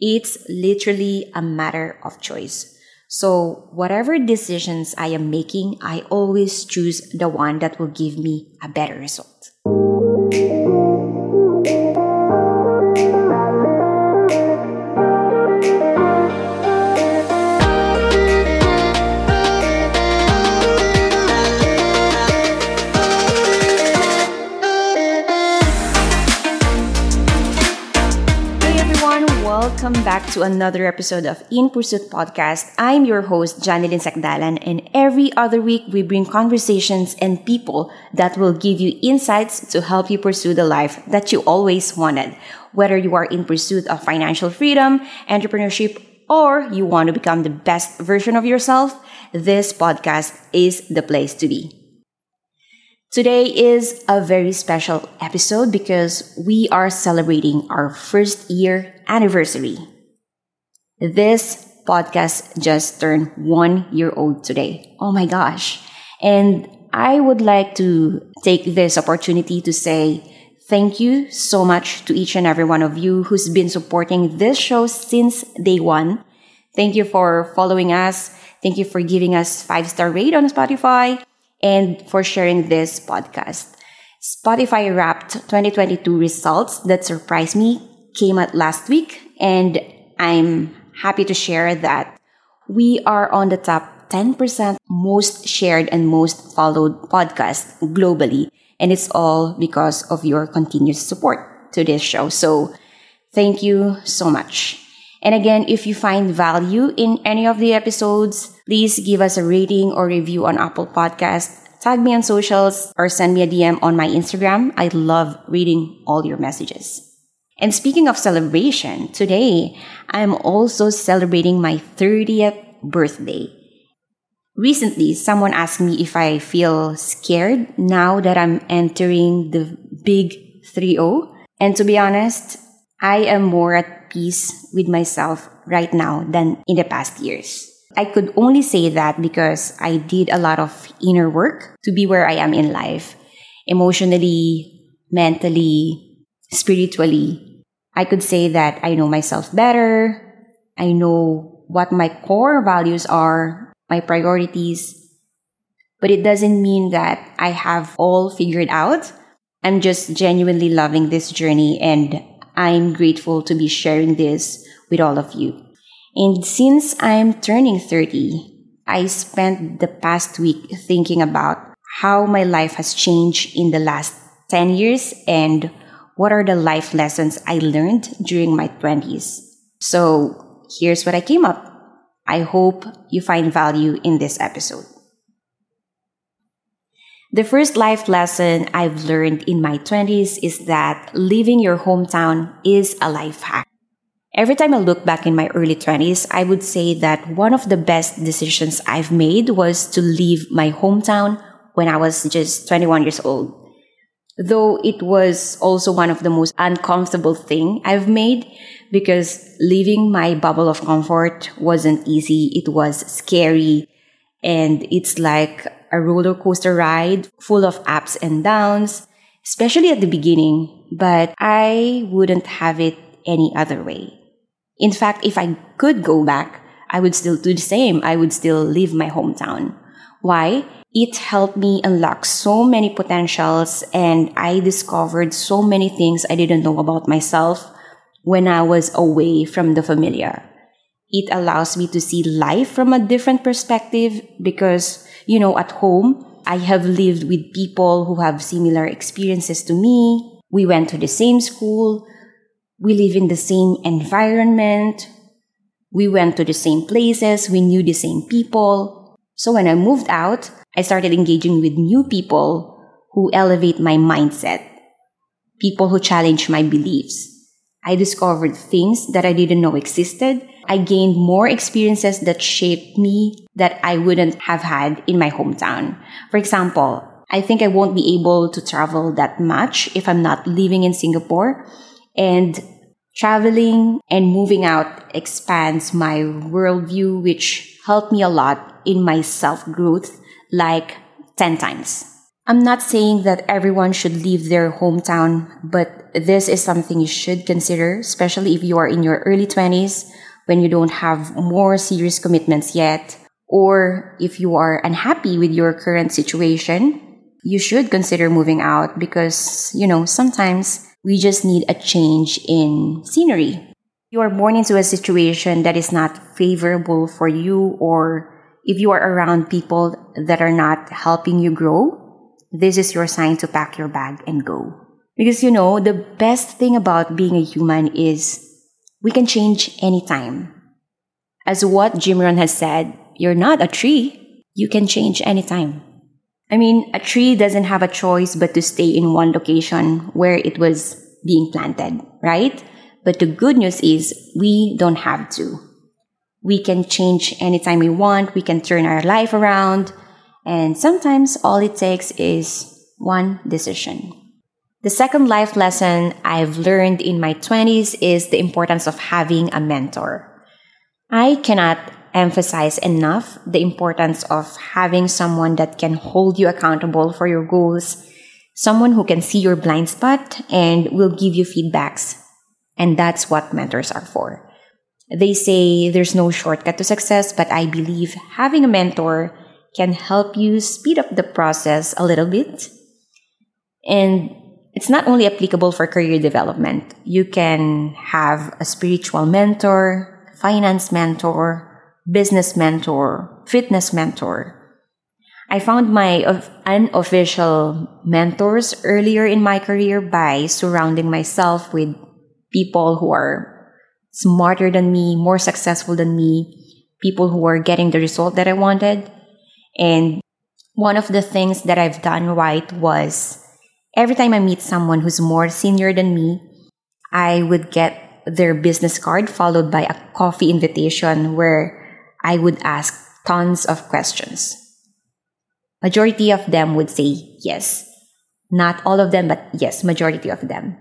It's literally a matter of choice. So, whatever decisions I am making, I always choose the one that will give me a better result. Back to another episode of In Pursuit Podcast. I'm your host, Janilyn Sacdalan, and every other week we bring conversations and people that will give you insights to help you pursue the life that you always wanted. Whether you are in pursuit of financial freedom, entrepreneurship, or you want to become the best version of yourself, this podcast is the place to be. Today is a very special episode because we are celebrating our first year anniversary. This podcast just turned one year old today. Oh my gosh. And I would like to take this opportunity to say thank you so much to each and every one of you who's been supporting this show since day one. Thank you for following us. Thank you for giving us five star rate on Spotify and for sharing this podcast. Spotify wrapped 2022 results that surprised me came out last week, and I'm happy to share that we are on the top 10% most shared and most followed podcast globally. And it's all because of your continuous support to this show. So thank you so much. And again, if you find value in any of the episodes, please give us a rating or review on Apple Podcast. Tag me on socials or send me a DM on my Instagram. I love reading all your messages. And speaking of celebration, today I'm also celebrating my 30th birthday. Recently, someone asked me if I feel scared now that I'm entering the big 3-0. And to be honest, I am more at peace with myself right now than in the past years. I could only say that because I did a lot of inner work to be where I am in life, emotionally, mentally, spiritually, I could say that I know myself better. I know what my core values are, my priorities. But it doesn't mean that I have all figured out. I'm just genuinely loving this journey and I'm grateful to be sharing this with all of you. And since I'm turning 30, I spent the past week thinking about how my life has changed in the last 10 years and what are the life lessons I learned during my 20s? So here's what I came up. I hope you find value in this episode. The first life lesson I've learned in my 20s is that leaving your hometown is a life hack. Every time I look back in my early 20s, I would say that one of the best decisions I've made was to leave my hometown when I was just 21 years old though it was also one of the most uncomfortable thing I've made because leaving my bubble of comfort wasn't easy. It was scary and it's like a roller coaster ride full of ups and downs, especially at the beginning, but I wouldn't have it any other way. In fact, if I could go back, I would still do the same. I would still leave my hometown. Why? it helped me unlock so many potentials and I discovered so many things I didn't know about myself when I was away from the familiar. It allows me to see life from a different perspective because, you know, at home, I have lived with people who have similar experiences to me. We went to the same school. We live in the same environment. We went to the same places. We knew the same people. So when I moved out, I started engaging with new people who elevate my mindset, people who challenge my beliefs. I discovered things that I didn't know existed. I gained more experiences that shaped me that I wouldn't have had in my hometown. For example, I think I won't be able to travel that much if I'm not living in Singapore. And traveling and moving out expands my worldview, which helped me a lot in my self growth like 10 times. I'm not saying that everyone should leave their hometown, but this is something you should consider, especially if you are in your early 20s when you don't have more serious commitments yet, or if you are unhappy with your current situation, you should consider moving out because, you know, sometimes we just need a change in scenery. You are born into a situation that is not favorable for you, or if you are around people that are not helping you grow, this is your sign to pack your bag and go. Because you know, the best thing about being a human is we can change anytime. As what Jim Rohn has said, you're not a tree. You can change anytime. I mean, a tree doesn't have a choice but to stay in one location where it was being planted, right? But the good news is we don't have to. We can change anytime we want. We can turn our life around. And sometimes all it takes is one decision. The second life lesson I've learned in my 20s is the importance of having a mentor. I cannot emphasize enough the importance of having someone that can hold you accountable for your goals, someone who can see your blind spot and will give you feedbacks. And that's what mentors are for. They say there's no shortcut to success, but I believe having a mentor can help you speed up the process a little bit. And it's not only applicable for career development. You can have a spiritual mentor, finance mentor, business mentor, fitness mentor. I found my unofficial mentors earlier in my career by surrounding myself with people who are smarter than me, more successful than me, people who are getting the result that I wanted. And one of the things that I've done right was every time I meet someone who's more senior than me, I would get their business card followed by a coffee invitation where I would ask tons of questions. Majority of them would say yes. Not all of them, but yes, majority of them.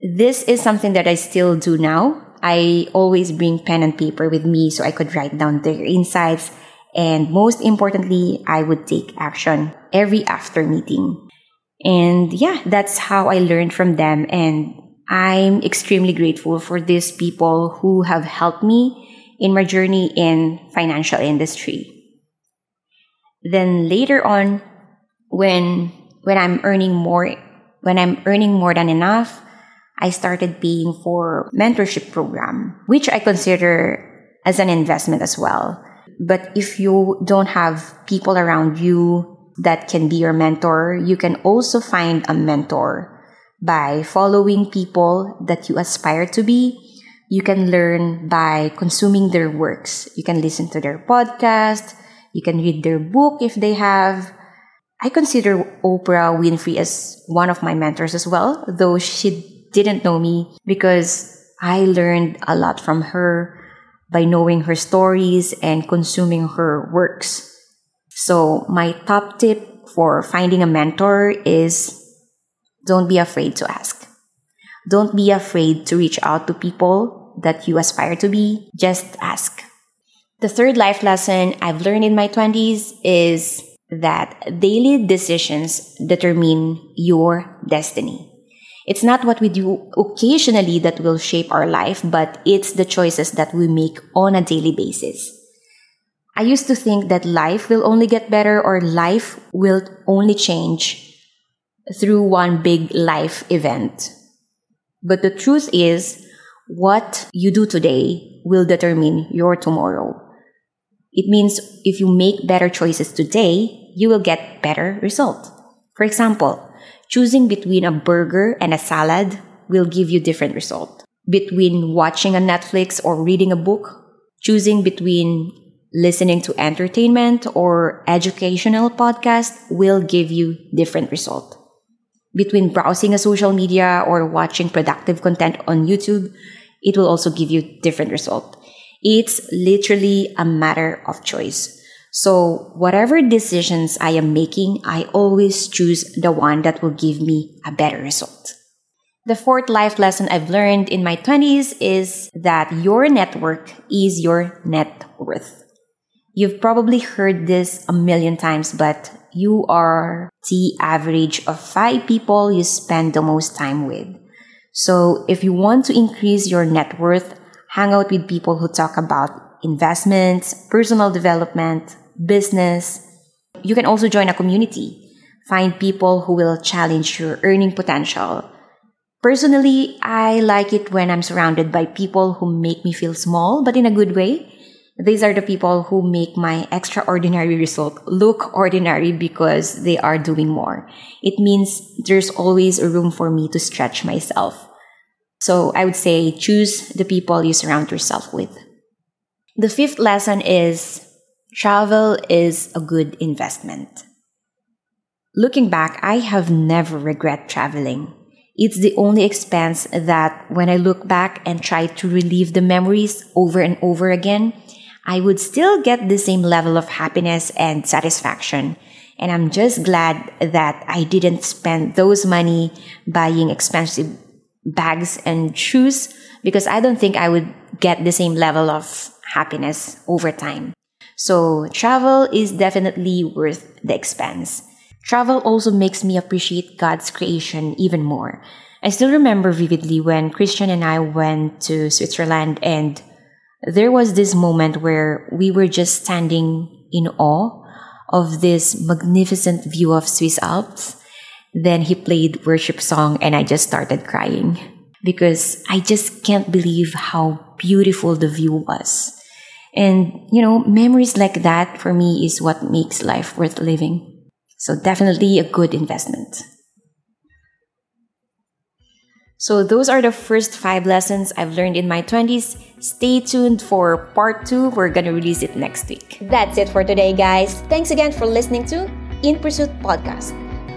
This is something that I still do now. I always bring pen and paper with me so I could write down their insights and most importantly, I would take action every after meeting. And yeah, that's how I learned from them. And I'm extremely grateful for these people who have helped me in my journey in financial industry. Then later on, when, when I'm earning more, when I'm earning more than enough, I started paying for mentorship program, which I consider as an investment as well. But if you don't have people around you that can be your mentor, you can also find a mentor by following people that you aspire to be. You can learn by consuming their works. You can listen to their podcast. You can read their book if they have. I consider Oprah Winfrey as one of my mentors as well, though she didn't know me because I learned a lot from her by knowing her stories and consuming her works. So my top tip for finding a mentor is don't be afraid to ask. Don't be afraid to reach out to people that you aspire to be. Just ask. The third life lesson I've learned in my 20s is that daily decisions determine your destiny. It's not what we do occasionally that will shape our life, but it's the choices that we make on a daily basis. I used to think that life will only get better or life will only change through one big life event. But the truth is, what you do today will determine your tomorrow. It means if you make better choices today, you will get better result. For example, Choosing between a burger and a salad will give you different result. Between watching a Netflix or reading a book, choosing between listening to entertainment or educational podcast will give you different result. Between browsing a social media or watching productive content on YouTube, it will also give you different result. It's literally a matter of choice. So whatever decisions I am making, I always choose the one that will give me a better result. The fourth life lesson I've learned in my 20s is that your network is your net worth. You've probably heard this a million times, but you are the average of five people you spend the most time with. So if you want to increase your net worth, hang out with people who talk about investments, personal development, business. You can also join a community. Find people who will challenge your earning potential. Personally, I like it when I'm surrounded by people who make me feel small, but in a good way. These are the people who make my extraordinary result look ordinary because they are doing more. It means there's always a room for me to stretch myself. So I would say choose the people you surround yourself with. The fifth lesson is travel is a good investment. Looking back, I have never regret traveling. It's the only expense that when I look back and try to relive the memories over and over again, I would still get the same level of happiness and satisfaction. And I'm just glad that I didn't spend those money buying expensive bags and shoes because I don't think I would get the same level of happiness over time. So travel is definitely worth the expense. Travel also makes me appreciate God's creation even more. I still remember vividly when Christian and I went to Switzerland and there was this moment where we were just standing in awe of this magnificent view of Swiss Alps. Then he played worship song and I just started crying because I just can't believe how beautiful the view was. And, you know, memories like that for me is what makes life worth living. So definitely a good investment. So those are the first five lessons I've learned in my 20s. Stay tuned for part two. We're gonna release it next week. That's it for today, guys. Thanks again for listening to In Pursuit Podcast.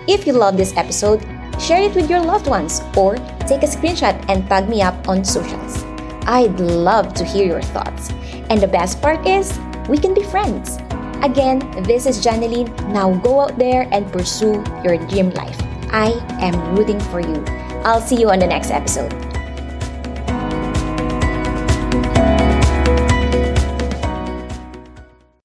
If you love this episode, share it with your loved ones or take a screenshot and tag me up on socials. I'd love to hear your thoughts. And the best part is, we can be friends. Again, this is Janilyn. Now go out there and pursue your dream life. I am rooting for you. I'll see you on the next episode.